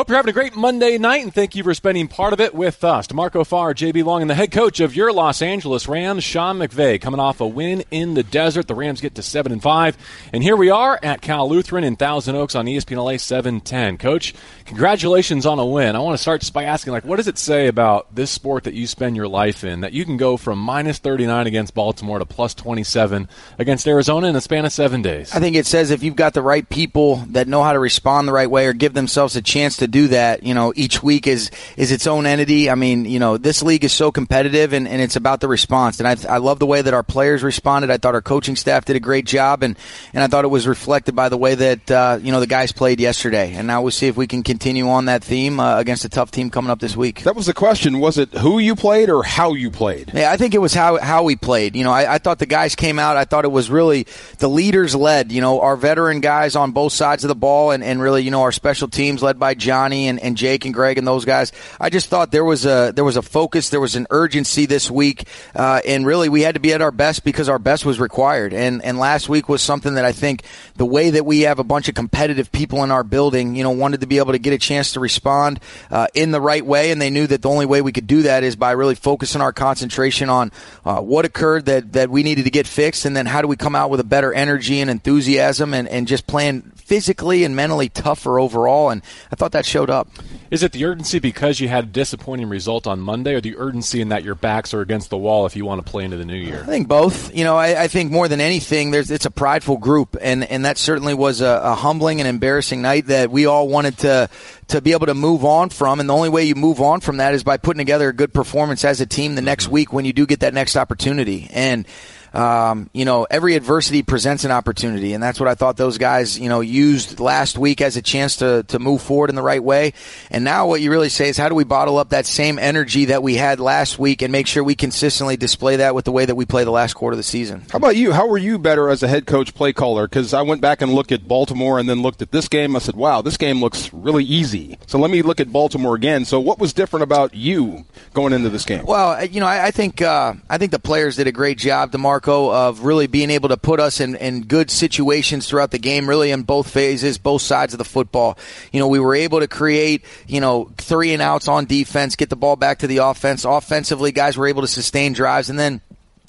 Hope you're having a great Monday night, and thank you for spending part of it with us. D'Marco Farr, JB Long, and the head coach of your Los Angeles Rams, Sean McVay, coming off a win in the desert. The Rams get to seven and five, and here we are at Cal Lutheran in Thousand Oaks on ESPN LA seven ten. Coach, congratulations on a win. I want to start just by asking, like, what does it say about this sport that you spend your life in that you can go from minus thirty nine against Baltimore to plus twenty seven against Arizona in a span of seven days? I think it says if you've got the right people that know how to respond the right way or give themselves a chance to do that. You know, each week is is its own entity. I mean, you know, this league is so competitive, and, and it's about the response. And I, I love the way that our players responded. I thought our coaching staff did a great job, and and I thought it was reflected by the way that uh, you know the guys played yesterday. And now we'll see if we can continue on that theme uh, against a tough team coming up this week. That was the question. Was it who you played or how you played? Yeah, I think it was how how we played. You know, I, I thought the guys came out. I thought it was really the leaders led. You know, our veteran guys on both sides of the ball, and, and really, you know, our special teams led by Johnny and, and Jake and Greg and those guys. I just thought there was a there was a focus, there was an urgency this week, uh, and really we had to be at our best because our best was required. And and last week was something that I think the way that we have a bunch of competitive people in our building, you know, wanted to be able to get a chance to respond uh, in the right way, and they knew that the only way we could do that is by really focusing our concentration on uh, what occurred that that we needed to get fixed, and then how do we come out with a better energy and enthusiasm, and and just playing physically and mentally tougher overall. And I thought that showed up. Is it the urgency because you had a disappointing result on Monday, or the urgency in that your backs are against the wall if you want to play into the new year? I think both. You know, I, I think more than anything, there's it's a prideful group, and and that certainly was a, a humbling and embarrassing night that we all wanted to to be able to move on from. And the only way you move on from that is by putting together a good performance as a team the next mm-hmm. week when you do get that next opportunity. And um, you know, every adversity presents an opportunity, and that's what I thought those guys, you know, used last week as a chance to to move forward in the right way. And now, what you really say is, how do we bottle up that same energy that we had last week and make sure we consistently display that with the way that we play the last quarter of the season? How about you? How were you better as a head coach, play caller? Because I went back and looked at Baltimore and then looked at this game. I said, wow, this game looks really easy. So let me look at Baltimore again. So what was different about you going into this game? Well, you know, I, I think uh, I think the players did a great job, D'Marco, of really being able to put us in, in good situations throughout the game, really in both phases, both sides of the football. You know, we were able to create, you know, three and outs on defense, get the ball back to the offense. Offensively, guys were able to sustain drives, and then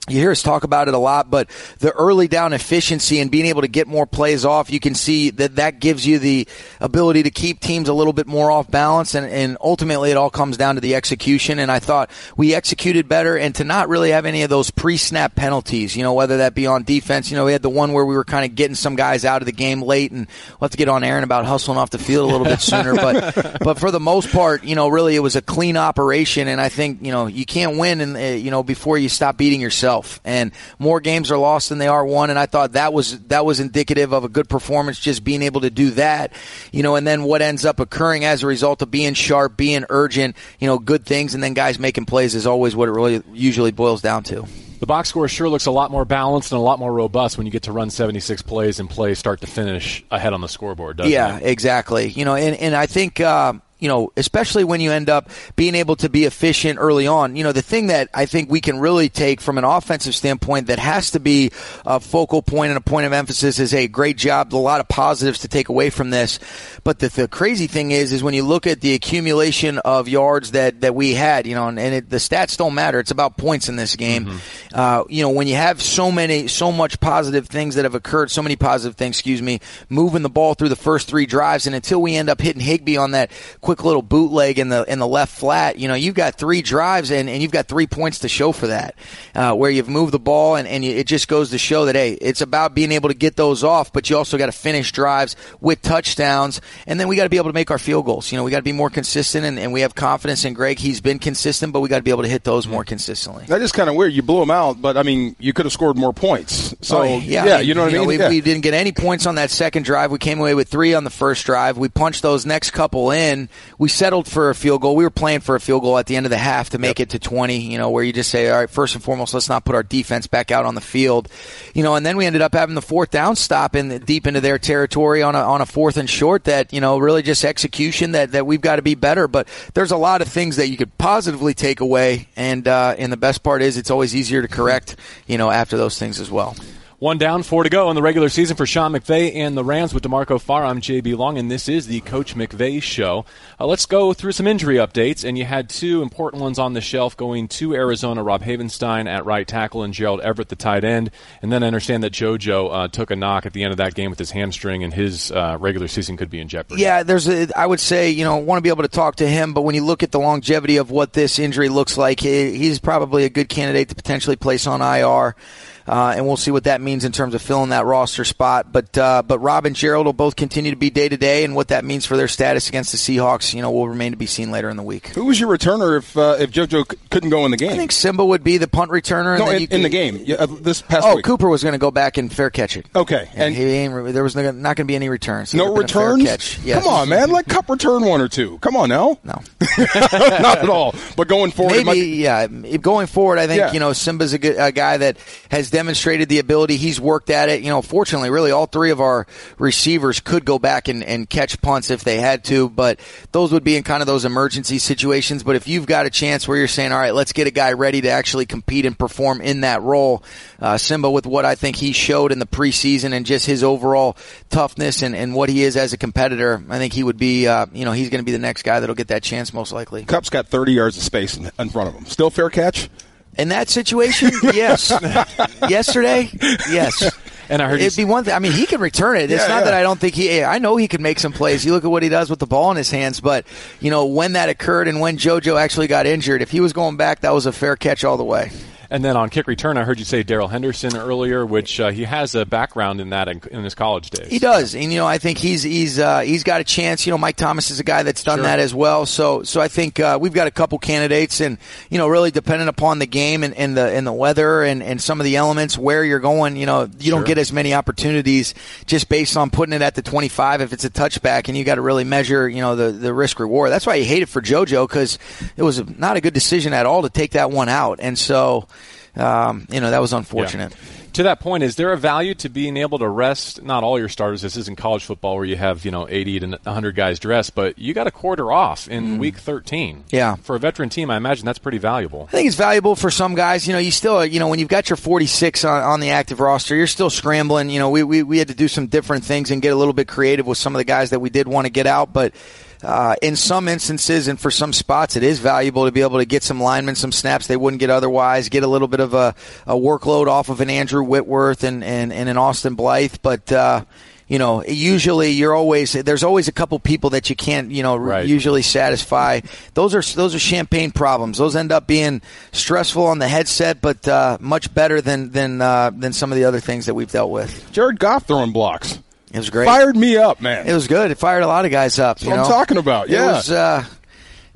you hear us talk about it a lot, but the early down efficiency and being able to get more plays off, you can see that that gives you the ability to keep teams a little bit more off balance. And, and ultimately, it all comes down to the execution. And I thought we executed better and to not really have any of those pre snap penalties, you know, whether that be on defense. You know, we had the one where we were kind of getting some guys out of the game late, and we'll have to get on Aaron about hustling off the field a little bit sooner. But, but for the most part, you know, really it was a clean operation. And I think, you know, you can't win, and, uh, you know, before you stop beating yourself And more games are lost than they are won. And I thought that was that was indicative of a good performance, just being able to do that. You know, and then what ends up occurring as a result of being sharp, being urgent, you know, good things, and then guys making plays is always what it really usually boils down to. The box score sure looks a lot more balanced and a lot more robust when you get to run 76 plays and play start to finish ahead on the scoreboard, doesn't yeah, it? exactly. You know, and, and I think. Uh, you know, especially when you end up being able to be efficient early on. You know, the thing that I think we can really take from an offensive standpoint that has to be a focal point and a point of emphasis is a great job, a lot of positives to take away from this. But the, the crazy thing is, is when you look at the accumulation of yards that, that we had, you know, and, and it, the stats don't matter. It's about points in this game. Mm-hmm. Uh, you know, when you have so many, so much positive things that have occurred, so many positive things, excuse me, moving the ball through the first three drives, and until we end up hitting Higbee on that quick little bootleg in the in the left flat, you know, you've got three drives and, and you've got three points to show for that, uh, where you've moved the ball and, and you, it just goes to show that hey, it's about being able to get those off, but you also got to finish drives with touchdowns, and then we got to be able to make our field goals. You know, we got to be more consistent, and, and we have confidence in Greg. He's been consistent, but we got to be able to hit those more consistently. That is kind of weird. You blew him out, but I mean, you could have scored more points. So oh, yeah, yeah, you know what I mean. we, yeah. we didn't get any points on that second drive. We came away with three on the first drive. We punched those next couple in. We settled for a field goal. We were playing for a field goal at the end of the half to make yep. it to 20, you know, where you just say, all right, first and foremost, let's not put our defense back out on the field. You know, and then we ended up having the fourth down stop in the, deep into their territory on a, on a fourth and short that, you know, really just execution that, that we've got to be better. But there's a lot of things that you could positively take away. And, uh, and the best part is it's always easier to correct, you know, after those things as well. One down, four to go in the regular season for Sean McVay and the Rams with D'Marco Farr. I'm JB Long, and this is the Coach McVay Show. Uh, let's go through some injury updates. And you had two important ones on the shelf going to Arizona Rob Havenstein at right tackle and Gerald Everett, the tight end. And then I understand that JoJo uh, took a knock at the end of that game with his hamstring, and his uh, regular season could be in jeopardy. Yeah, there's a, I would say, you know, want to be able to talk to him, but when you look at the longevity of what this injury looks like, he, he's probably a good candidate to potentially place on IR. Uh, and we'll see what that means in terms of filling that roster spot. But uh, but Rob and Gerald will both continue to be day to day, and what that means for their status against the Seahawks, you know, will remain to be seen later in the week. Who was your returner if uh, if JoJo couldn't go in the game? I think Simba would be the punt returner. no, and in, you in the game yeah, uh, this past Oh, week. Cooper was going to go back and fair catch it. Okay, and and he ain't, there was not going to be any returns. No would've been a fair returns. Catch. Yes. Come on, man, let Kupp return one or two. Come on now, No. not at all. But going forward, Maybe, might- yeah. Going forward, I think Yeah. you know Simba's a, good, a guy that has demonstrated the ability. He's worked at it. You know, fortunately, really, all three of our receivers could go back and, and catch punts if they had to, but those would be in kind of those emergency situations. But if you've got a chance where you're saying, all right, let's get a guy ready to actually compete and perform in that role, uh, Simba, with what I think he showed in the preseason and just his overall toughness and, and what he is as a competitor, I think he would be, uh, you know, he's going to be the next guy that'll get that chance most likely. Kupp's got 30 yards of space in, in front of him. Still fair catch. In that situation, yes. Yesterday, yes. And I heard It'd be one thing. I mean, he can return it. It's Yeah, not yeah. that I don't think he. I know he can make some plays. You look at what he does with the ball in his hands. But you know, when that occurred and when JoJo actually got injured, if he was going back, that was a fair catch all the way. And then on kick return, I heard you say Darrell Henderson earlier, which uh, he has a background in that in, in his college days. He does, and you know, I think he's he's uh, he's got a chance. You know, Mike Thomas is a guy that's done Sure. that as well. So so I think uh, we've got a couple candidates, and you know, really dependent upon the game and, and the and the weather and, and some of the elements where you're going. You know, you Sure. don't get as many opportunities just based on putting it at the 25 if it's a touchback, and you got to really measure you know the the risk reward. That's why you hate it for JoJo because it was not a good decision at all to take that one out, and so. Um, you know that was unfortunate. Yeah. To that point, is there a value to being able to rest not all your starters? This isn't college football where you have you know 80 to 100 guys dressed, but you got a quarter off in week 13. Mm. Yeah. for a veteran team, I imagine that's pretty valuable. I think it's valuable for some guys. You know, you still, you know, when you've got your 46 on, on the active roster, you're still scrambling. You know, we, we, we had to do some different things and get a little bit creative with some of the guys that we did want to get out. But uh, in some instances and for some spots, it is valuable to be able to get some linemen some snaps they wouldn't get otherwise, get a little bit of a, a workload off of an Andrew Whitworth and, and, and an Austin Blythe. But, uh, you know, usually you're always there's always a couple people that you can't, you know, Right. usually satisfy. Those are those are champagne problems. Those end up being stressful on the headset, but uh, much better than than uh, than some of the other things that we've dealt with. Jared Goff throwing blocks. It was great. Fired me up, man. It was good. It fired a lot of guys up. you what I'm talking about, It yeah. was. Uh,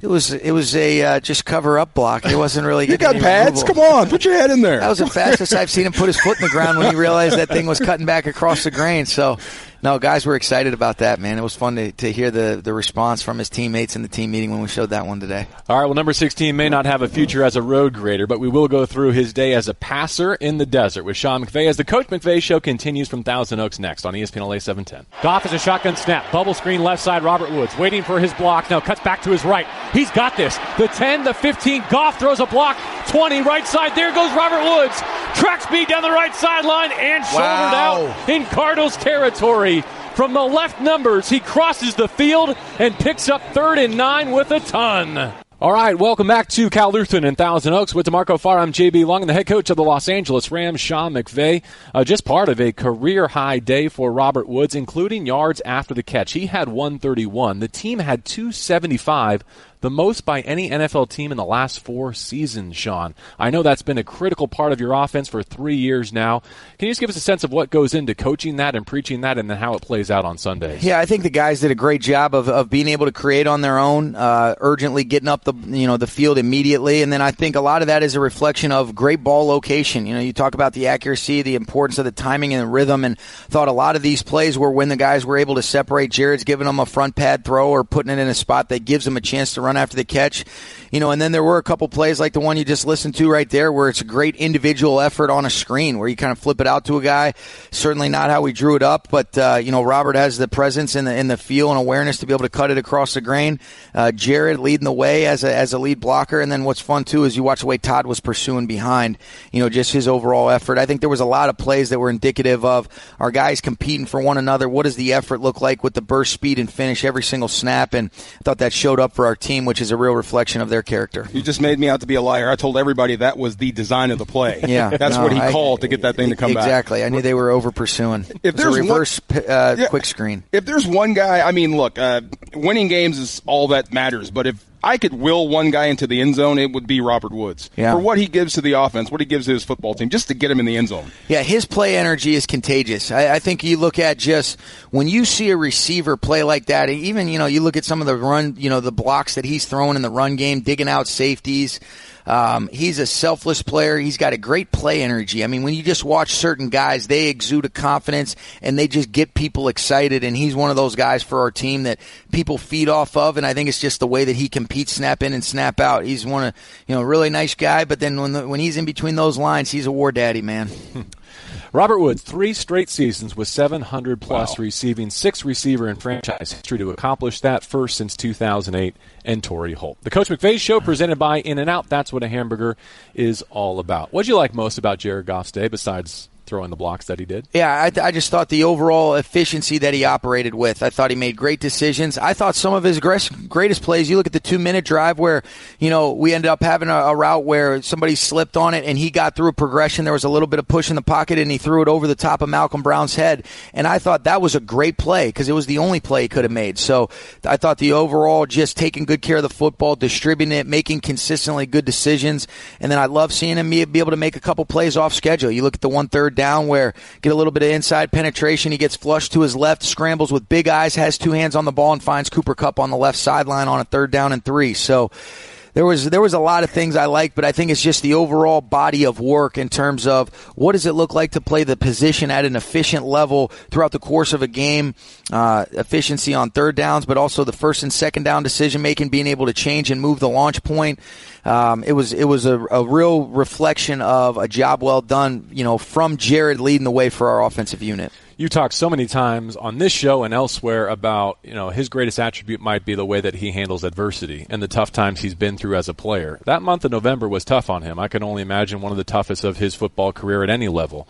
it was it was a uh, just cover up block. It wasn't really. you got pads. removal. Come on, put your head in there. That was the fastest I've seen him put his foot in the ground when he realized that thing was cutting back across the grain. So, no, guys were excited about that, man. It was fun to, to hear the, the response from his teammates in the team meeting when we showed that one today. All right, well, number 16 may not have a future as a road grader, but we will go through his day as a passer in the desert with Sean McVay as the Coach McVay show continues from Thousand Oaks next on ESPN LA 710. Goff is a shotgun snap. Bubble screen left side, Robert Woods waiting for his block. Now cuts back to his right. He's got this. The 10, the 15. Goff throws a block. 20, right side. There goes Robert Woods. Track speed down the right sideline and shouldered Wow. out in Cardinals territory. From the left numbers, he crosses the field and picks up third and nine with a ton. All right, welcome back to Cal Lutheran in Thousand Oaks with D'Marco Farr. I'm JB Long and the head coach of the Los Angeles Rams, Sean McVay. Uh, just part of a career high day for Robert Woods, including yards after the catch. He had 131. The team had 275, the most by any NFL team in the last four seasons, Sean. I know that's been a critical part of your offense for three years now. Can you just give us a sense of what goes into coaching that and preaching that and then how it plays out on Sundays? Yeah, I think the guys did a great job of, of being able to create on their own, uh, urgently getting up the you know the field immediately, and then I think a lot of that is a reflection of great ball location. You know, you talk about the accuracy, the importance of the timing and the rhythm, and thought a lot of these plays were when the guys were able to separate. Jared's giving them a front pad throw or putting it in a spot that gives them a chance to run after the catch. You know, and then there were a couple plays like the one you just listened to right there where it's a great individual effort on a screen where you kind of flip it out to a guy. Certainly not how we drew it up, but, uh, you know, Robert has the presence in the, the feel and awareness to be able to cut it across the grain. Uh, Jared leading the way as a, as a lead blocker. And then what's fun too is you watch the way Todd was pursuing behind, you know, just his overall effort. I think there was a lot of plays that were indicative of our guys competing for one another. What does the effort look like with the burst speed and finish every single snap? And I thought that showed up for our team, which is a real reflection of their character. You just made me out to be a liar. I told everybody that was the design of the play. Yeah, that's no, what he I, called to get that thing to come exactly. back. Exactly. I knew they were over pursuing. If there's a reverse one, uh, yeah, quick screen. If there's one guy, I mean, look, uh, winning games is all that matters. But if I could will one guy into the end zone, it would be Robert Woods. Yeah. For what he gives to the offense, what he gives to his football team, just to get him in the end zone. Yeah, his play energy is contagious. I, I think you look at just when you see a receiver play like that, even, you know, you look at some of the run, you know, the blocks that he's throwing in the run game, digging out safeties. Um, he's a selfless player. He's got a great play energy. I mean, when you just watch certain guys, they exude a confidence and they just get people excited. And he's one of those guys for our team that people feed off of. And I think it's just the way that he competes, snap in and snap out. He's one of, you know, really nice guy. But then when the, when he's in between those lines, he's a war daddy, man. Robert Woods, three straight seasons with 700 plus wow. receiving, six receiver in franchise history to accomplish that first since 2008, and Torry Holt. The Coach McVay Show presented by In and Out. That's what a hamburger is all about. What do you like most about Jared Goff's day besides throwing the blocks that he did? Yeah, I, th- I, just thought the overall efficiency that he operated with. I thought he made great decisions. I thought some of his greatest plays. You look at the two minute drive where you know we ended up having a, a, route where somebody slipped on it and he got through a progression. There was a little bit of push in the pocket and he threw it over the top of Malcolm Brown's head. And I thought that was a great play because it was the only play he could have made. So I thought the overall just taking good care of the football, distributing it, making consistently good decisions, and then I love seeing him be able to make a couple plays off schedule. You look at the one third down where get a little bit of inside penetration. He gets flushed to his left, scrambles with big eyes, has two hands on the ball, and finds Cooper Kupp on the left sideline on a third down and three. So there was there was a lot of things I liked, but I think it's just the overall body of work in terms of what does it look like to play the position at an efficient level throughout the course of a game, uh, efficiency on third downs, but also the first and second down decision making, being able to change and move the launch point. Um, it was it was a, a real reflection of a job well done, you know, from Jared leading the way for our offensive unit you talk so many times on this show and elsewhere about you know his greatest attribute might be the way that he handles adversity and the tough times he's been through as a player. That month of November was tough on him. I can only imagine one of the toughest of his football career at any level.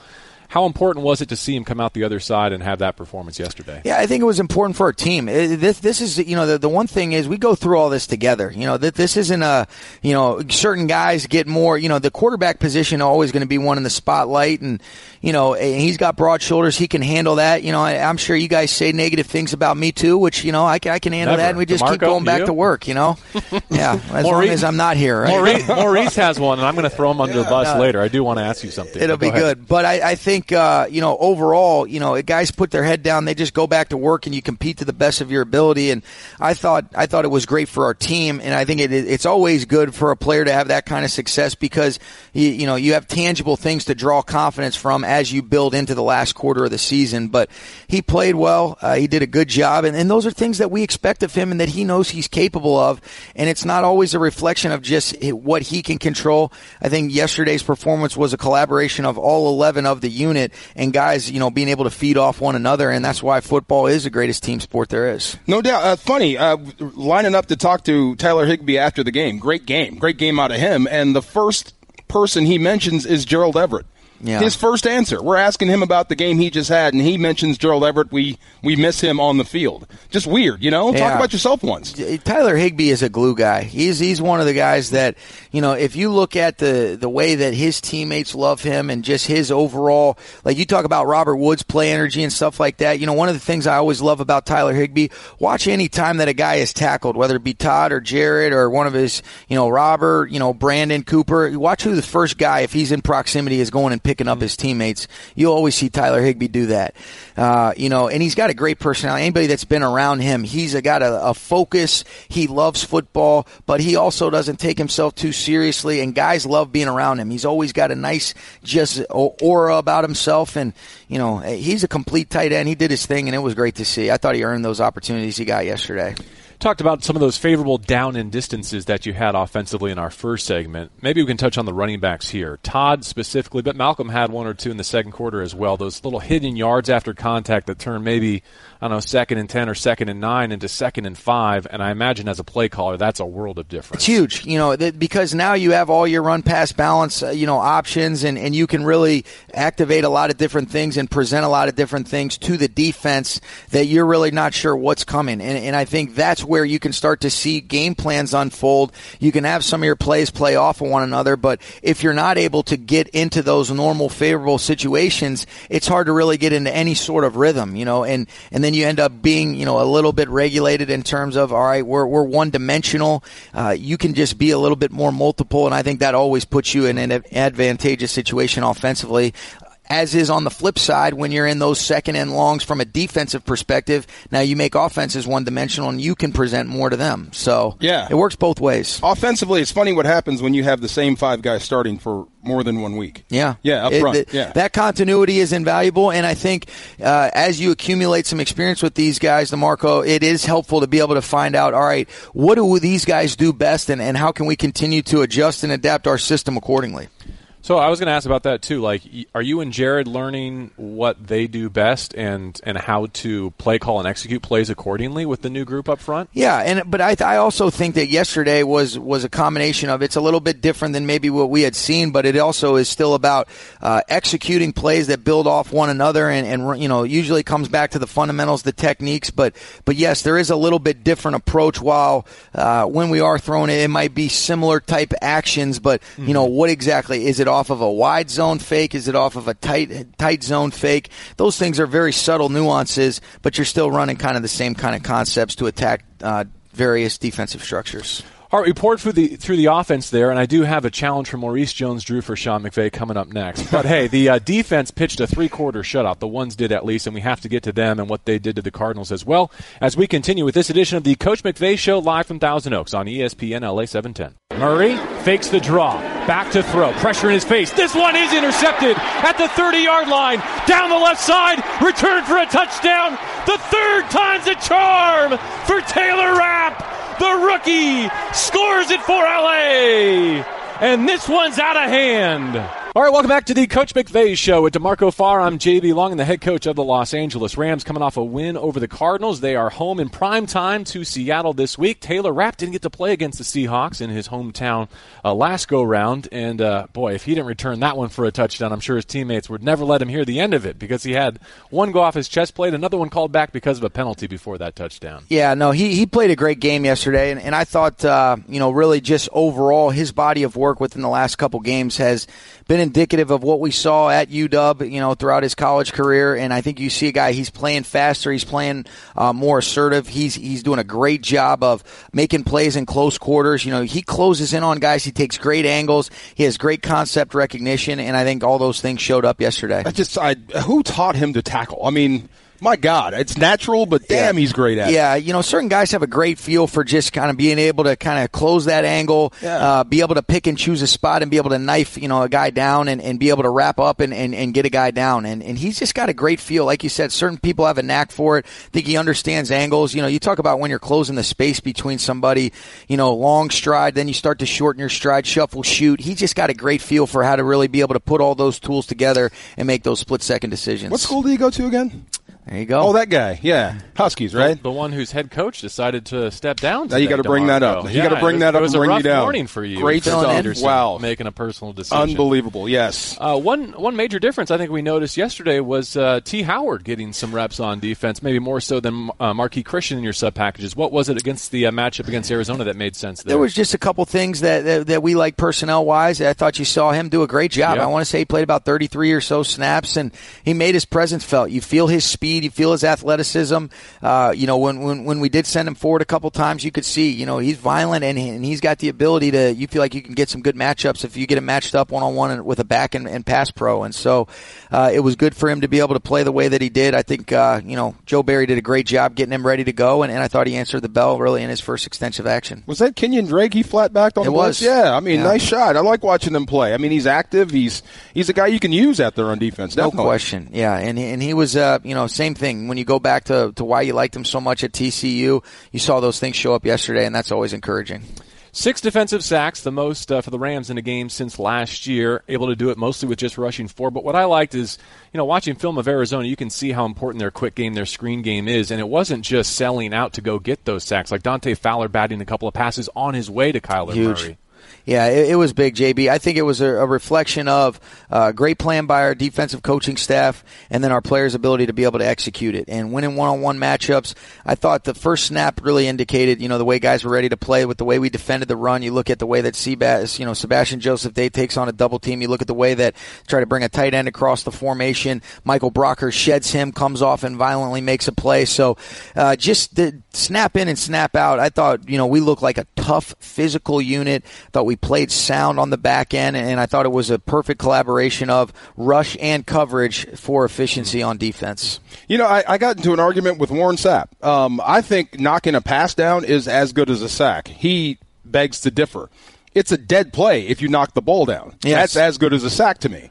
How important was it to see him come out the other side and have that performance yesterday? Yeah, I think it was important for our team. It, this, this is, you know, the, the one thing is we go through all this together. You know, that this isn't a, you know, certain guys get more, you know, the quarterback position always going to be one in the spotlight and, you know, he's got broad shoulders. He can handle that. You know, I, am sure you guys say negative things about me too, which, you know, I, I can handle Never. that and we just D'Marco, keep going back you? to work, you know? Yeah, as Maurice, long as I'm not here. Right? Maurice, Maurice has one, and I'm going to throw him under Yeah, the bus no. later. I do want to ask you something. It'll be go good. But I, I think, uh, you know, overall, you know, guys put their head down, they just go back to work and you compete to the best of your ability. And I thought, I thought it was great for our team. And I think it, it's always good for a player to have that kind of success because, you, you know, you have tangible things to draw confidence from as you build into the last quarter of the season. But he played well. Uh, he did a good job. And, and those are things that we expect of him and that he knows he's capable of. And it's not always a reflection of just what he can control. I think yesterday's performance was a collaboration of all 11 of the unit and guys, you know, being able to feed off one another. And that's why football is the greatest team sport there is. No doubt. Uh, funny, uh, lining up to talk to Tyler Higbee after the game. Great game. Great game out of him. And the first person he mentions is Gerald Everett. Yeah. His first answer. We're asking him about the game he just had, and he mentions Gerald Everett. We we miss him on the field. Just weird, you know. Talk about yourself once. Tyler Higbee is a glue guy. He's he's one of the guys that you know. If you look at the the way that his teammates love him and just his overall, like you talk about Robert Woods play energy and stuff like that. You know, one of the things I always love about Tyler Higbee, watch any time that a guy is tackled, whether it be Todd or Jared or one of his, you know, Robert, you know, Brandon Cooper. Watch who the first guy, if he's in proximity, is going and picking up his teammates. You'll always see Tyler Higbee do that. Uh, you know, and he's got a great personality. Anybody that's been around him, he's a, got a, a focus. He loves football, but he also doesn't take himself too seriously. And guys love being around him. He's always got a nice just aura about himself, and you know, he's a complete tight end. He did his thing, and it was great to see. I thought he earned those opportunities he got yesterday. Talked about some of those favorable down and distances that you had offensively in our first segment. Maybe we can touch on the running backs here. Todd specifically, but Malcolm had one or two in the second quarter as well. Those little hidden yards after contact that turn maybe I don't know, second and 10 or second and 9 into second and 5. And I imagine as a play caller, that's a world of difference. It's huge, you know, because now you have all your run pass balance, uh, you know, options, and, and you can really activate a lot of different things and present a lot of different things to the defense that you're really not sure what's coming. And, and I think that's where you can start to see game plans unfold. You can have some of your plays play off of one another, but if you're not able to get into those normal favorable situations, it's hard to really get into any sort of rhythm, you know, and, and then you end up being, you know, a little bit regulated in terms of, all right, we're, we're one dimensional. Uh, you can just be a little bit more multiple, and I think that always puts you in an advantageous situation offensively as is on the flip side when you're in those second and longs from a defensive perspective. Now you make offenses one dimensional and you can present more to them. So yeah, it works both ways. Offensively, it's funny what happens when you have the same five guys starting for more than one week. Yeah, yeah, up it, front. Yeah, that continuity is invaluable, and I think uh, as you accumulate some experience with these guys, D'Marco, it is helpful to be able to find out. All right, what do these guys do best, and, and how can we continue to adjust and adapt our system accordingly? So I was going to ask about that too. Like, are you and Jared learning what they do best and and how to play call and execute plays accordingly with the new group up front? Yeah, and but I I also think that yesterday was was a combination of it's a little bit different than maybe what we had seen, but it also is still about uh, executing plays that build off one another and and you know usually comes back to the fundamentals, the techniques. But but yes, there is a little bit different approach. While uh, when we are throwing it, it might be similar type actions, but you know what exactly is it? Off of a wide zone fake? Is it off of a tight tight zone fake? Those things are very subtle nuances, but you're still running kind of the same kind of concepts to attack uh, various defensive structures. All right, report through the through the offense there, and I do have a challenge from Maurice Jones-Drew for Sean McVay coming up next. But hey, the uh, defense pitched a three-quarter shutout. The ones did at least, and we have to get to them and what they did to the Cardinals as well as we continue with this edition of the Coach McVay Show live from Thousand Oaks on ESPN LA 710. Murray fakes the draw, back to throw, pressure in his face. This one is intercepted at the 30-yard line, down the left side, return for a touchdown. The third time's a charm for Taylor Rapp. The rookie scores it for LA. And this one's out of hand. All right, welcome back to the Coach McVay Show with D'Marco Farr. I'm JB Long, and the head coach of the Los Angeles Rams, coming off a win over the Cardinals. They are home in prime time to Seattle this week. Taylor Rapp didn't get to play against the Seahawks in his hometown uh, last go round, and uh, boy, if he didn't return that one for a touchdown, I'm sure his teammates would never let him hear the end of it because he had one go off his chest plate, another one called back because of a penalty before that touchdown. Yeah, no, he he played a great game yesterday, and, and I thought, uh, you know, really just overall his body of work within the last couple games has been indicative of what we saw at UW, you know, throughout his college career. And I think you see a guy, he's playing faster, he's playing uh, more assertive. He's he's doing a great job of making plays in close quarters. You know, he closes in on guys, he takes great angles, he has great concept recognition, and I think all those things showed up yesterday. I just, I who taught him to tackle? I mean my God, it's natural, but damn, yeah. he's great at yeah, it. Yeah, you know, certain guys have a great feel for just kind of being able to kind of close that angle, yeah. uh, be able to pick and choose a spot and be able to knife, you know, a guy down and, and be able to wrap up and, and, and get a guy down. And, and he's just got a great feel. Like you said, certain people have a knack for it. I think he understands angles. You know, you talk about when you're closing the space between somebody, you know, long stride, then you start to shorten your stride, shuffle, shoot. He's just got a great feel for how to really be able to put all those tools together and make those split second decisions. What school do you go to again? There you go. Oh, that guy. Yeah, Huskies, right? The, the one whose head coach decided to step down. Now you got to bring that up. You yeah, got to bring that up it was and bring a rough me down. morning for you. Great Phil stuff. Anderson Wow, making a personal decision. Unbelievable. Yes. Uh, one one major difference I think we noticed yesterday was uh, T. Howard getting some reps on defense, maybe more so than uh, Marquis Christian in your sub packages. What was it against the uh, matchup against Arizona that made sense there? There was just a couple things that that, that we like personnel wise. I thought you saw him do a great job. Yep. I want to say he played about 33 or so snaps, and he made his presence felt. You feel his speed, you feel his athleticism. Uh, you know, when, when when we did send him forward a couple times, you could see, you know, he's violent and, and he's got the ability to. You feel like you can get some good matchups if you get him matched up one on one with a back and, and pass pro, and so uh, it was good for him to be able to play the way that he did. I think uh, you know Joe Barry did a great job getting him ready to go, and, and I thought he answered the bell really in his first extensive action. Was that Kenyon Drake? He flat backed on it the was. blitz? Yeah, I mean, yeah. nice shot. I like watching him play. I mean, he's active. He's he's a guy you can use out there on defense. Definitely. No question. Yeah, and and he was uh, you know same same thing. When you go back to, to why you liked him so much at TCU, you saw those things show up yesterday, and that's always encouraging. Six defensive sacks, the most uh, for the Rams in a game since last year. Able to do it mostly with just rushing four. But what I liked is, you know, watching film of Arizona, you can see how important their quick game, their screen game is. And it wasn't just selling out to go get those sacks. Like Dante Fowler batting a couple of passes on his way to Kyler Huge. Murray. Yeah, it, it, was big, JB. I think it was a, a reflection of uh, great plan by our defensive coaching staff and then our players' ability to be able to execute it. And winning one-on-one matchups, I thought the first snap really indicated, you know, the way guys were ready to play with the way we defended the run. You look at the way that Seabass, you know, Sebastian Joseph Day takes on a double team. You look at the way that try to bring a tight end across the formation. Michael Brocker sheds him, comes off and violently makes a play. So uh, just the snap in and snap out. I thought, you know, we looked like a tough physical unit. Thought we played sound on the back end, and I thought it was a perfect collaboration of rush and coverage for efficiency on defense. You know, I, I got into an argument with Warren Sapp. Um, I think knocking a pass down is as good as a sack. He begs to differ. It's a dead play if you knock the ball down. Yes. That's as good as a sack to me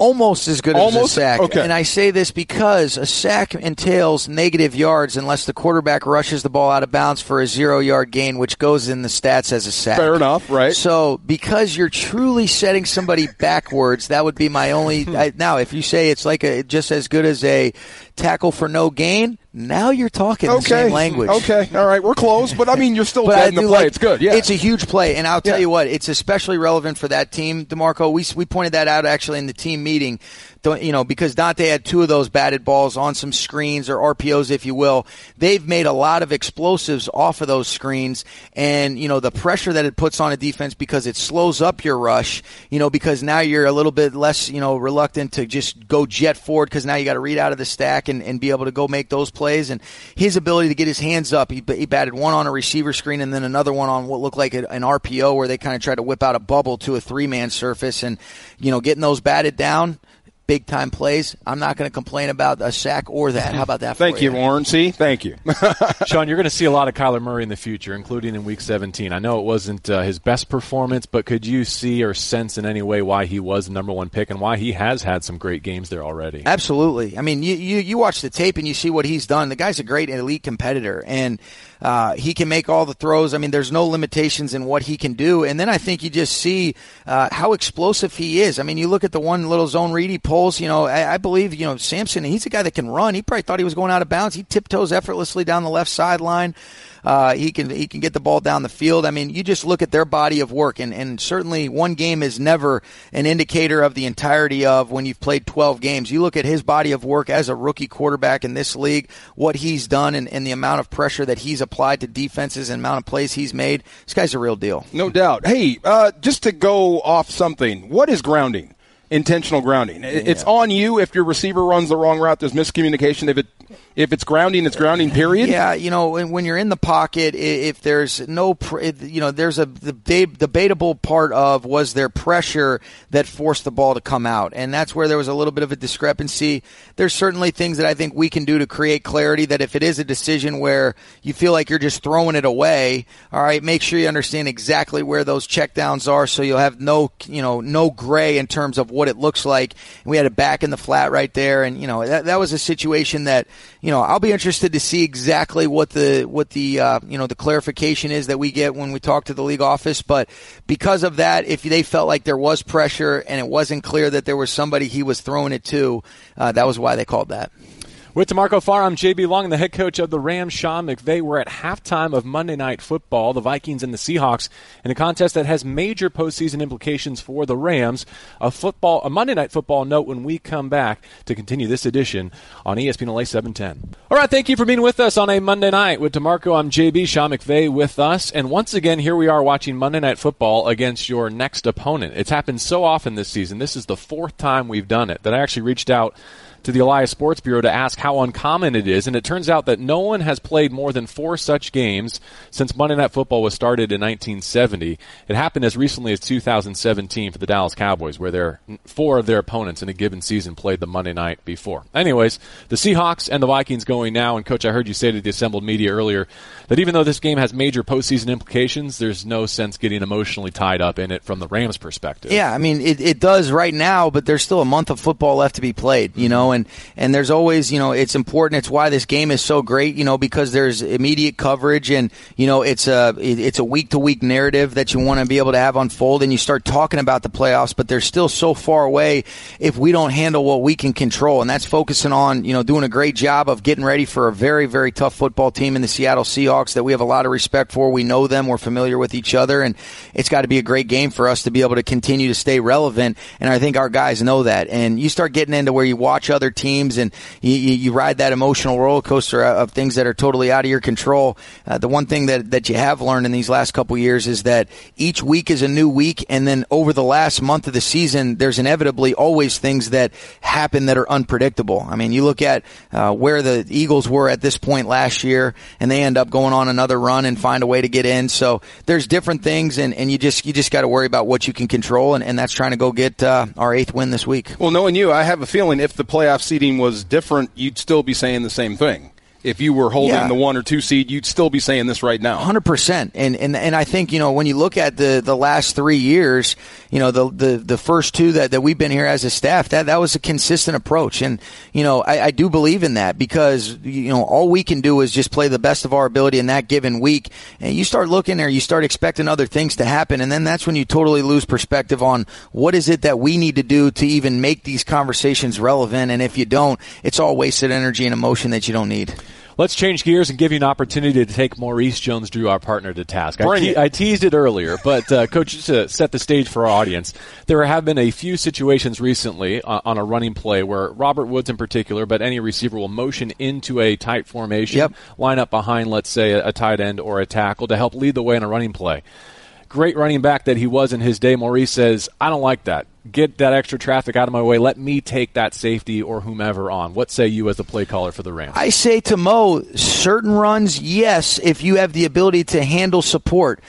almost as good almost? as a sack. Okay. And I say this because a sack entails negative yards unless the quarterback rushes the ball out of bounds for a zero yard gain, which goes in the stats as a sack. Fair enough, right? So because you're truly setting somebody backwards, that would be my only. Hmm. I, now, if you say it's like a just as good as a tackle for no gain, now you're talking okay. the same language. Okay, all right, we're close, but I mean, you're still dead in the play. like- it's good. Yeah, It's a huge play, and I'll tell Yeah. you what, it's especially relevant for that team, D'Marco. We we pointed that out actually in the team meeting. Don't- You know, because Dante had two of those batted balls on some screens or RPOs, if you will. They've made a lot of explosives off of those screens, and you know the pressure that it puts on a defense because it slows up your rush. You know, because now you're a little bit less, you know, reluctant to just go jet forward because now you got to read out of the stack and, and be able to go make those plays. And his ability to get his hands up, he, he batted one on a receiver screen and then another one on what looked like an RPO where they kind of tried to whip out a bubble to a three man surface. And, you know, getting those batted down, big time plays. I'm not going to complain about a sack or that. How about that? Thank for you, Warren. See, thank you. Sean, you're going to see a lot of Kyler Murray in the future, including in Week 17. I know it wasn't uh, his best performance, but could you see or sense in any way why he was the number one pick and why he has had some great games there already? Absolutely. I mean, you, you, you watch the tape and you see what he's done. The guy's a great elite competitor, and uh, he can make all the throws. I mean, there's no limitations in what he can do. And then I think you just see uh, how explosive he is. I mean, you look at the one little zone read he You know, I, I believe you know Sampson. He's a guy that can run. He probably thought he was going out of bounds. He tiptoes effortlessly down the left sideline. Uh, he can he can get the ball down the field. I mean, you just look at their body of work, and, and certainly one game is never an indicator of the entirety of when you've played 12 games. You look at his body of work as a rookie quarterback in this league, what he's done, and, and the amount of pressure that he's applied to defenses and amount of plays he's made. This guy's a real deal. No doubt. Hey, uh, just to go off something, what is grounding? Intentional grounding. It- It's on you if your receiver runs the wrong route. There's miscommunication. If it if it's grounding, it's grounding. Period. Yeah, you know, when, when you're in the pocket, if there's no, you know, there's a the debatable part of was there pressure that forced the ball to come out, and that's where there was a little bit of a discrepancy. There's certainly things that I think we can do to create clarity. That if it is a decision where you feel like you're just throwing it away, all right, make sure you understand exactly where those checkdowns are, so you'll have no, you know, no gray in terms of what it looks like. And we had it back in the flat right there, and you know that that was a situation that you know I'll be interested to see exactly what the what the uh, you know the clarification is that we get when we talk to the league office. But because of that, if they felt like there was pressure and it wasn't clear that there was somebody he was throwing it to, uh, that was why they called that. With D'Marco Farr, I'm JB Long, the head coach of the Rams, Sean McVay. We're at halftime of Monday Night Football, the Vikings and the Seahawks, in a contest that has major postseason implications for the Rams. A football, a Monday Night Football note when we come back to continue this edition on ESPN LA 710. All right, thank you for being with us on a Monday night with D'Marco. I'm JB, Sean McVay with us, and once again, here we are watching Monday Night Football against your next opponent. It's happened so often this season. This is the fourth time we've done it that I actually reached out to the Elias Sports Bureau to ask how uncommon it is, and it turns out that no one has played more than four such games since Monday Night Football was started in 1970. It happened as recently as 2017 for the Dallas Cowboys, where their four of their opponents in a given season played the Monday night before. Anyways, the Seahawks and the Vikings going now, and Coach, I heard you say to the assembled media earlier that even though this game has major postseason implications, there's no sense getting emotionally tied up in it from the Rams' perspective. Yeah, I mean it, it does right now, but there's still a month of football left to be played, you know, and and there's always, you know, it's important. It's why this game is so great, you know, because there's immediate coverage, and you know, it's a it's a week to week narrative that you want to be able to have unfold, and you start talking about the playoffs, but they're still so far away if we don't handle what we can control, and that's focusing on, you know, doing a great job of getting ready for a very very tough football team in the Seattle Seahawks that we have a lot of respect for. We know them, we're familiar with each other, and it's got to be a great game for us to be able to continue to stay relevant. And I think our guys know that. And you start getting into where you watch other teams and you, you, ride that emotional roller coaster of things that are totally out of your control. Uh, the one thing that, that you have learned in these last couple years is that each week is a new week. And then over the last month of the season, there's inevitably always things that happen that are unpredictable. I mean, you look at uh, where the Eagles were at this point last year and they end up going on another run and find a way to get in. So there's different things and, and you just, you just got to worry about what you can control. And, and that's trying to go get uh, our eighth win this week. Well, knowing you, I have a feeling if the playoff seeding was different, you'd still be saying the same thing if you were holding yeah. the one or two seed, you'd still be saying this right now. Hundred percent. And and and I think you know when you look at the the last three years, you know the the the first two that that we've been here as a staff, that that was a consistent approach. And you know I, I do believe in that because you know all we can do is just play the best of our ability in that given week. And you start looking there, you start expecting other things to happen, and then that's when you totally lose perspective on what is it that we need to do to even make these conversations relevant. And if you don't, it's all wasted energy and emotion that you don't need. Let's change gears and give you an opportunity to take Maurice Jones-Drew, our partner, to task. I, te- I, teased it earlier, but uh, coach, just to set the stage for our audience, there have been a few situations recently on, on, a running play where Robert Woods, in particular, but any receiver will motion into a tight formation, yep. line up behind, let's say, a, a tight end or a tackle to help lead the way in a running play great running back that he was in his day, Maurice says, I don't like that. Get that extra traffic out of my way. Let me take that safety or whomever on. What say you as the play caller for the Rams? I say to Mo, certain runs, yes, if you have the ability to handle support.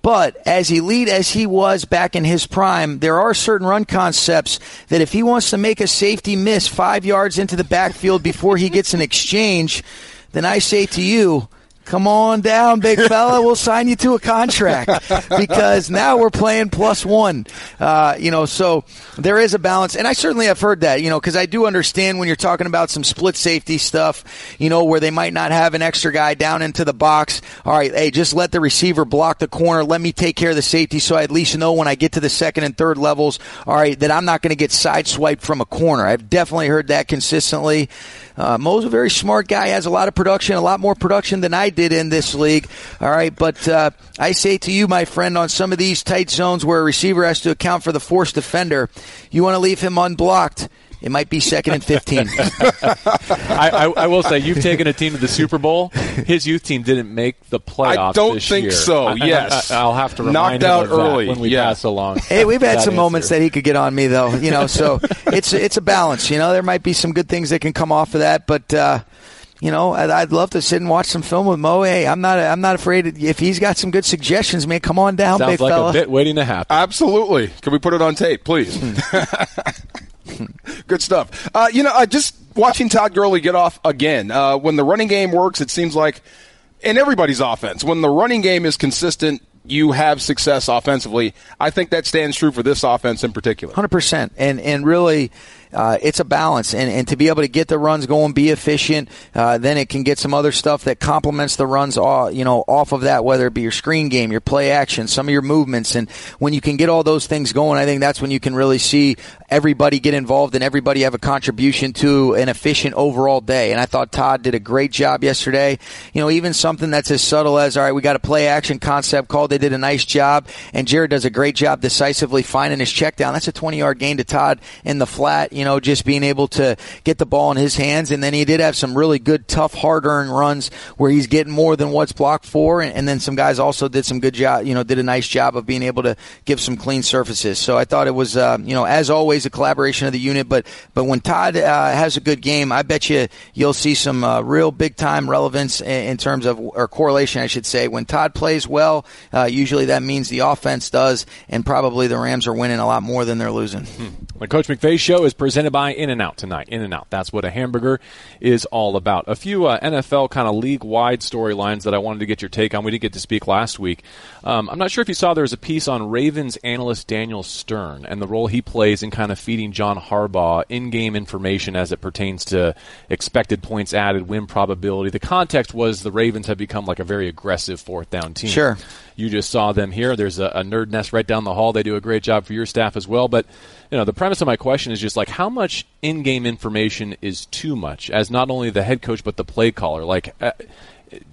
But as elite as he was back in his prime, there are certain run concepts that if he wants to make a safety miss five yards into the backfield before he gets an exchange, then I say to you, come on down, big fella. We'll sign you to a contract because now we're playing plus one. Uh, you know, so there is a balance, and I certainly have heard that. You know, because I do understand when you're talking about some split safety stuff. You know, where they might not have an extra guy down into the box. All right, hey, just let the receiver block the corner. Let me take care of the safety, so I at least know when I get to the second and third levels. All right, that I'm not going to get sideswiped from a corner. I've definitely heard that consistently. Uh, Mo's a very smart guy, has a lot of production, a lot more production than I did in this league. All right, but uh, I say to you, my friend, on some of these tight zones where a receiver has to account for the forced defender, you want to leave him unblocked. It might be second and 15. I, I, I, will say, you've taken a team to the Super Bowl. His youth team didn't make the playoffs I don't think year. so, yes. I, will have to remind Knocked out him of early. when we yeah. pass along. Hey, we've had some answer. moments that he could get on me, though. You know, so it's, it's a balance. You know, there might be some good things that can come off of that, but. Uh, you know, I'd love to sit and watch some film with Mo. Hey, I'm not, I'm not afraid. If he's got some good suggestions, man, come on down, Sounds big like fella. a bit waiting to happen. Absolutely. Can we put it on tape, please? Good stuff. Uh, you know, uh, just watching Todd Gurley get off again. Uh, when the running game works, it seems like in everybody's offense, when the running game is consistent, you have success offensively. I think that stands true for this offense in particular. Hundred percent, and and really uh, it's a balance, and, and to be able to get the runs going, be efficient, uh, then it can get some other stuff that complements the runs, off, you know, off of that. Whether it be your screen game, your play action, some of your movements, and when you can get all those things going, I think that's when you can really see everybody get involved and everybody have a contribution to an efficient overall day. And I thought Todd did a great job yesterday. You know, even something that's as subtle as all right, we got a play action concept call. They did a nice job, and Jared does a great job decisively finding his check down. That's a 20 yard gain to Todd in the flat you know, just being able to get the ball in his hands. And then he did have some really good, tough, hard earned runs where he's getting more than what's blocked for. And, and, then some guys also did some good job, you know, did a nice job of being able to give some clean surfaces. So I thought it was, uh, you know, as always, a collaboration of the unit. But but when Todd uh, has a good game, I bet you you'll see some uh, real big time relevance in, in, terms of or correlation, I should say. When Todd plays well, uh, usually that means the offense does, and probably the Rams are winning a lot more than they're losing. Hmm. The Coach McVay show is presented by In and Out tonight. In and Out. That's what a hamburger is all about. A few uh, NFL kind of league wide storylines that I wanted to get your take on. We didn't get to speak last week. Um, I'm not sure if you saw there was a piece on Ravens analyst Daniel Stern and the role he plays in kind of feeding John Harbaugh in game information as it pertains to expected points added, win probability. The context was the Ravens have become like a very aggressive fourth down team. Sure. You just saw them here. There's a, a nerd nest right down the hall. They do a great job for your staff as well. But you know, the premise of my question is just like how much in-game information is too much as not only the head coach but the play caller. Like, uh,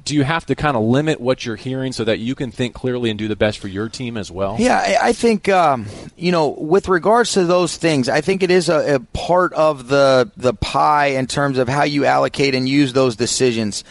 do you have to kind of limit what you're hearing so that you can think clearly and do the best for your team as well? Yeah, I, think um, you know, with regards to those things, I think it is a, a part of the the pie in terms of how you allocate and use those decisions.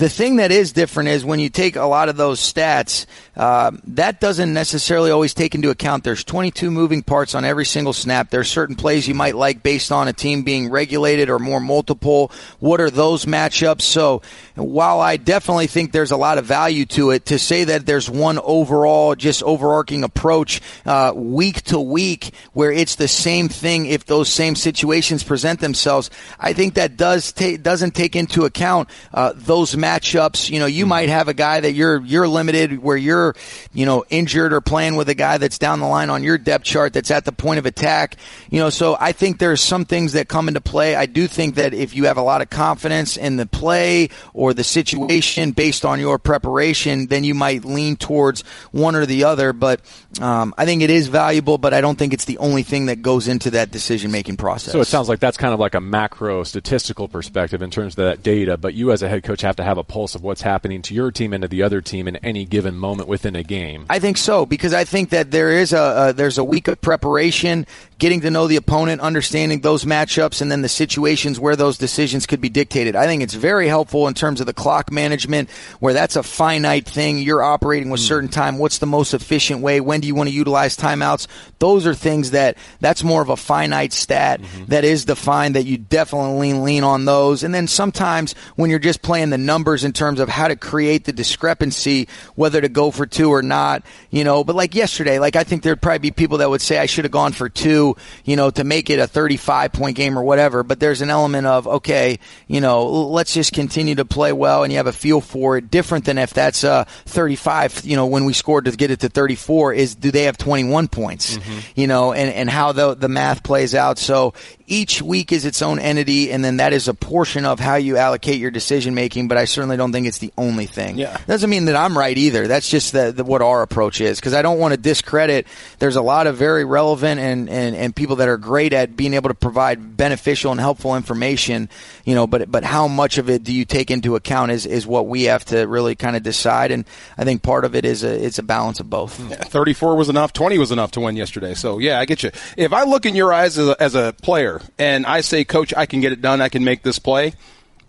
The thing that is different is when you take a lot of those stats, uh, that doesn't necessarily always take into account there's 22 moving parts on every single snap. There's certain plays you might like based on a team being regulated or more multiple. What are those matchups? So while I definitely think there's a lot of value to it, to say that there's one overall, just overarching approach uh, week to week where it's the same thing if those same situations present themselves, I think that does ta- doesn't take into account uh, those matchups matchups. You know, you might have a guy that you're you're limited where you're, you know, injured or playing with a guy that's down the line on your depth chart that's at the point of attack. You know, so I think there's some things that come into play. I do think that if you have a lot of confidence in the play or the situation based on your preparation, then you might lean towards one or the other. But um, I think it is valuable, but I don't think it's the only thing that goes into that decision making process. So it sounds like that's kind of like a macro statistical perspective in terms of that data, but you as a head coach have to have a pulse of what's happening to your team and to the other team in any given moment within a game. I think so because I think that there is a, a there's a week of preparation, getting to know the opponent, understanding those matchups, and then the situations where those decisions could be dictated. I think it's very helpful in terms of the clock management, where that's a finite thing. You're operating with mm. certain time. What's the most efficient way? When do you want to utilize timeouts? Those are things that that's more of a finite stat mm-hmm. that is defined. That you definitely lean, on those. And then sometimes when you're just playing the numbers in terms of how to create the discrepancy, whether to go for two or not, you know. But like yesterday, like I think there'd probably be people that would say I should have gone for two, you know, to make it a 35 point game or whatever. But there's an element of okay, you know, let's just continue to play well, and you have a feel for it. Different than if that's a 35, you know, when we scored to get it to 34, is do they have 21 points, mm-hmm. you know, and and how the the math plays out. So each week is its own entity, and then that is a portion of how you allocate your decision making. But I certainly don't think it's the only thing. Yeah. Doesn't mean that I'm right either. That's just the, the, what our approach is because I don't want to discredit. There's a lot of very relevant and, and, and people that are great at being able to provide beneficial and helpful information. You know, but but how much of it do you take into account is, is what we have to really kind of decide. And I think part of it is a it's a balance of both. Yeah, 34 was enough. 20 was enough to win yesterday. So yeah, I get you. If I look in your eyes as a, as a player and I say, Coach, I can get it done, I can make this play,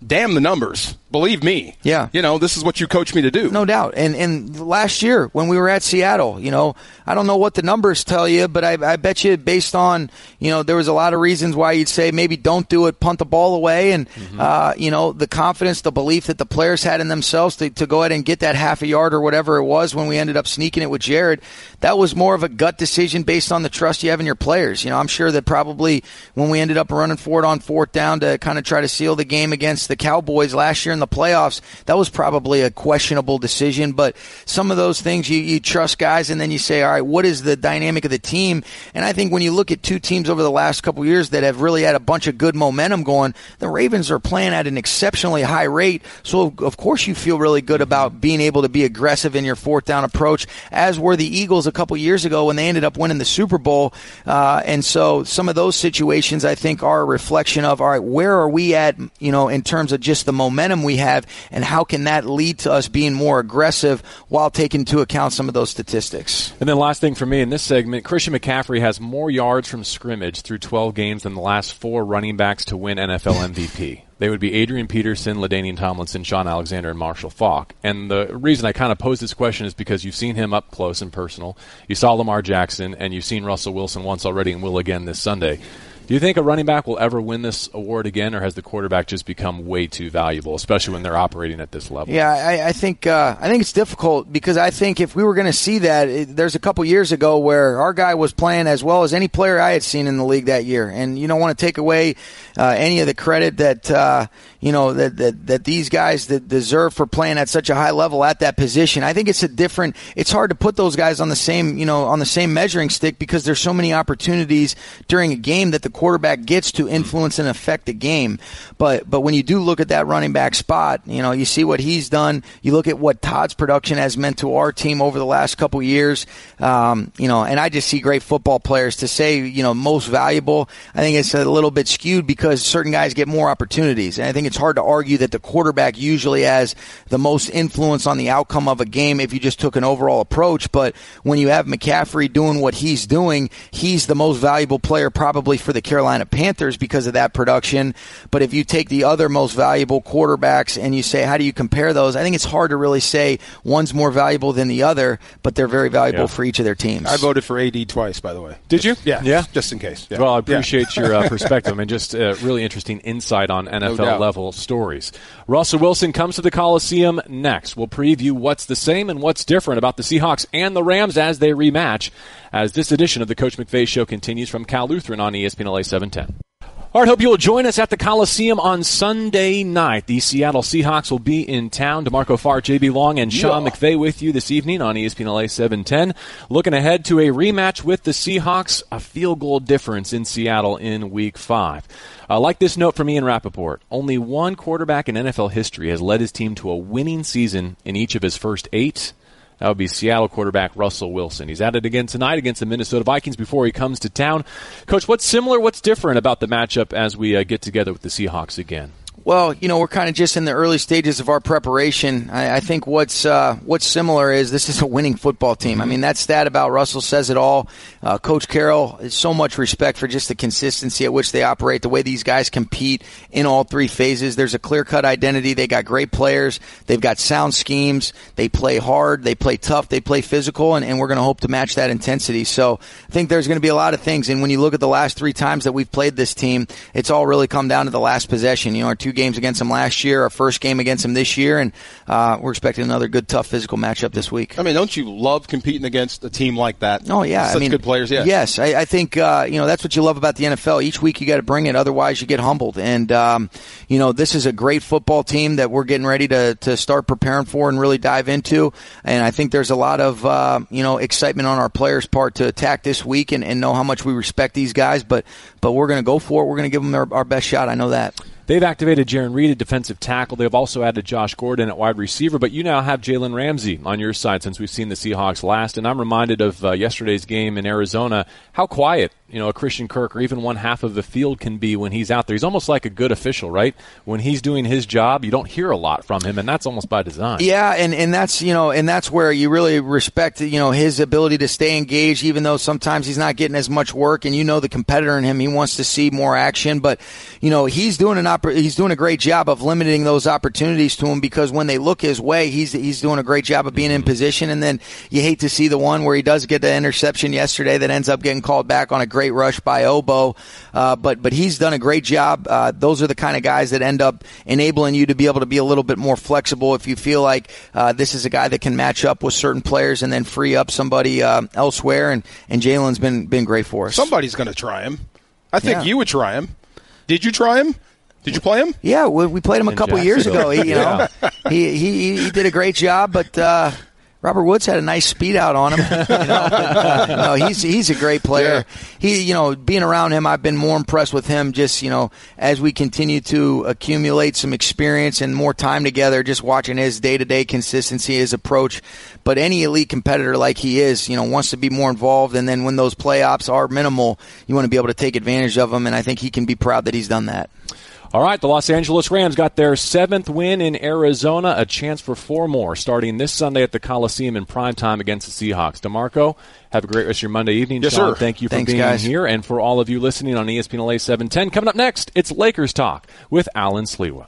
damn the numbers. Believe me. Yeah. You know, this is what you coach me to do. No doubt. And and last year when we were at Seattle, you know, I don't know what the numbers tell you, but I, I bet you based on, you know, there was a lot of reasons why you'd say maybe don't do it, punt the ball away. And, mm-hmm. uh, you know, the confidence, the belief that the players had in themselves to, to go ahead and get that half a yard or whatever it was when we ended up sneaking it with Jared, that was more of a gut decision based on the trust you have in your players. You know, I'm sure that probably when we ended up running for it on fourth down to kind of try to seal the game against the Cowboys last year in the playoffs, that was probably a questionable decision. But some of those things you, you trust guys, and then you say, all right, what is the dynamic of the team? And I think when you look at two teams over the last couple years that have really had a bunch of good momentum going, the Ravens are playing at an exceptionally high rate. So of course you feel really good about being able to be aggressive in your fourth down approach, as were the Eagles a couple years ago when they ended up winning the Super Bowl. Uh, and so some of those situations I think are a reflection of all right, where are we at? You know, in terms terms of just the momentum we have and how can that lead to us being more aggressive while taking into account some of those statistics. And then last thing for me in this segment, Christian McCaffrey has more yards from scrimmage through 12 games than the last four running backs to win NFL MVP. They would be Adrian Peterson, LaDainian Tomlinson, Shaun Alexander, and Marshall Faulk. And the reason I kind of pose this question is because you've seen him up close and personal. You saw Lamar Jackson, and you've seen Russell Wilson once already and will again this Sunday Do you think a running back will ever win this award again, or has the quarterback just become way too valuable, especially when they're operating at this level? Yeah, I, I think uh, I think it's difficult because I think if we were going to see that, it, there's a couple years ago where our guy was playing as well as any player I had seen in the league that year, and you don't want to take away uh, any of the credit that uh, you know that, that that these guys that deserve for playing at such a high level at that position. I think it's a different. It's hard to put those guys on the same you know on the same measuring stick because there's so many opportunities during a game that the quarterback gets to influence and affect the game. But but when you do look at that running back spot, you know you see what he's done. You look at what Todd's production has meant to our team over the last couple years. Um, you know, and I just see great football players. To say you know most valuable, I think it's a little bit skewed because certain guys get more opportunities, and I think it's hard to argue that the quarterback usually has the most influence on the outcome of a game if you just took an overall approach. But when you have McCaffrey doing what he's doing, he's the most valuable player probably for the Carolina Panthers because of that production. But if you take the other most valuable quarterbacks and you say, how do you compare those? I think it's hard to really say one's more valuable than the other, but they're very valuable yeah. for each of their teams. I voted for AD twice, by the way. Did you? Yeah. Yeah. Just in case. Yeah. Well, I appreciate yeah. your uh, perspective. I mean, just uh, really interesting insight on NFL no level stories. Russell Wilson comes to the Coliseum next. We'll preview what's the same and what's different about the Seahawks and the Rams as they rematch as this edition of the Coach McVay Show continues from Cal Lutheran on ESPN LA 710. All right, hope you will join us at the Coliseum on Sunday night. The Seattle Seahawks will be in town. D'Marco Farr, JB Long, and Sean yeah. McVay with you this evening on ESPN LA 710. Looking ahead to a rematch with the Seahawks, a field goal difference in Seattle in Week 5. Uh, like this note from Ian Rapoport, only one quarterback in NFL history has led his team to a winning season in each of his first eight. That would be Seattle quarterback Russell Wilson. He's at it again tonight against the Minnesota Vikings before he comes to town. Coach, what's similar, what's different about the matchup as we uh, get together with the Seahawks again? Well, you know, we're kind of just in the early stages of our preparation. I, I think what's uh, what's similar is this is a winning football team. I mean, that stat about Russell says it all. Uh, Coach Carroll so much respect for just the consistency at which they operate, the way these guys compete in all three phases. There's a clear cut identity. They got great players. They've got sound schemes. They play hard. They play tough. They play physical, and, and we're going to hope to match that intensity. So I think there's going to be a lot of things. And when you look at the last three times that we've played this team, it's all really come down to the last possession. You know, our two games against them last year, our first game against them this year, and uh, we're expecting another good, tough physical matchup this week. I mean, don't you love competing against a team like that? Oh yeah, such I mean, good players. Yeah, yes, I, I think uh, you know that's what you love about the NFL. Each week you got to bring it, otherwise you get humbled. And um, you know this is a great football team that we're getting ready to to start preparing for and really dive into. And I think there's a lot of uh, you know excitement on our players' part to attack this week and, and know how much we respect these guys. But but we're going to go for it. We're going to give them our, our best shot. I know that. They've activated Jarran Reed at defensive tackle. They've also added Josh Gordon at wide receiver, but you now have Jalen Ramsey on your side since we've seen the Seahawks last. And I'm reminded of uh, yesterday's game in Arizona, how quiet you know a Christian Kirk or even one half of the field can be when he's out there. He's almost like a good official, right? When he's doing his job, you don't hear a lot from him, and that's almost by design. Yeah, and and that's you know, and that's where you really respect you know his ability to stay engaged, even though sometimes he's not getting as much work. And you know the competitor in him, he wants to see more action, but you know he's doing an he's doing a great job of limiting those opportunities to him because when they look his way, he's he's doing a great job of being in mm-hmm. position. And then you hate to see the one where he does get the interception yesterday that ends up getting called back on a great great rush by Obo, uh, but but he's done a great job. Uh, those are the kind of guys that end up enabling you to be able to be a little bit more flexible if you feel like uh, this is a guy that can match up with certain players and then free up somebody uh, elsewhere. And and Jalen's been been great for us. Somebody's going to try him. I think yeah. you would try him. Did you try him? Did you play him? Yeah, we, we played him a couple years ago. He, you know, he, he he did a great job, but uh, Robert Woods had a nice speed out on him. You know? no, he's he's a great player. Yeah. He, you know, being around him, I've been more impressed with him. Just you know, as we continue to accumulate some experience and more time together, just watching his day to day consistency, his approach. But any elite competitor like he is, you know, wants to be more involved. And then when those playoffs are minimal, you want to be able to take advantage of them. And I think he can be proud that he's done that. All right, the Los Angeles Rams got their seventh win in Arizona, a chance for four more starting this Sunday at the Coliseum in prime time against the Seahawks. D'Marco, have a great rest of your Monday evening. Yes, Sean, sir. Thank you for Thanks, being guys. here. And for all of you listening on ESPN LA 710, coming up next, it's Lakers Talk with Alan Sliwa.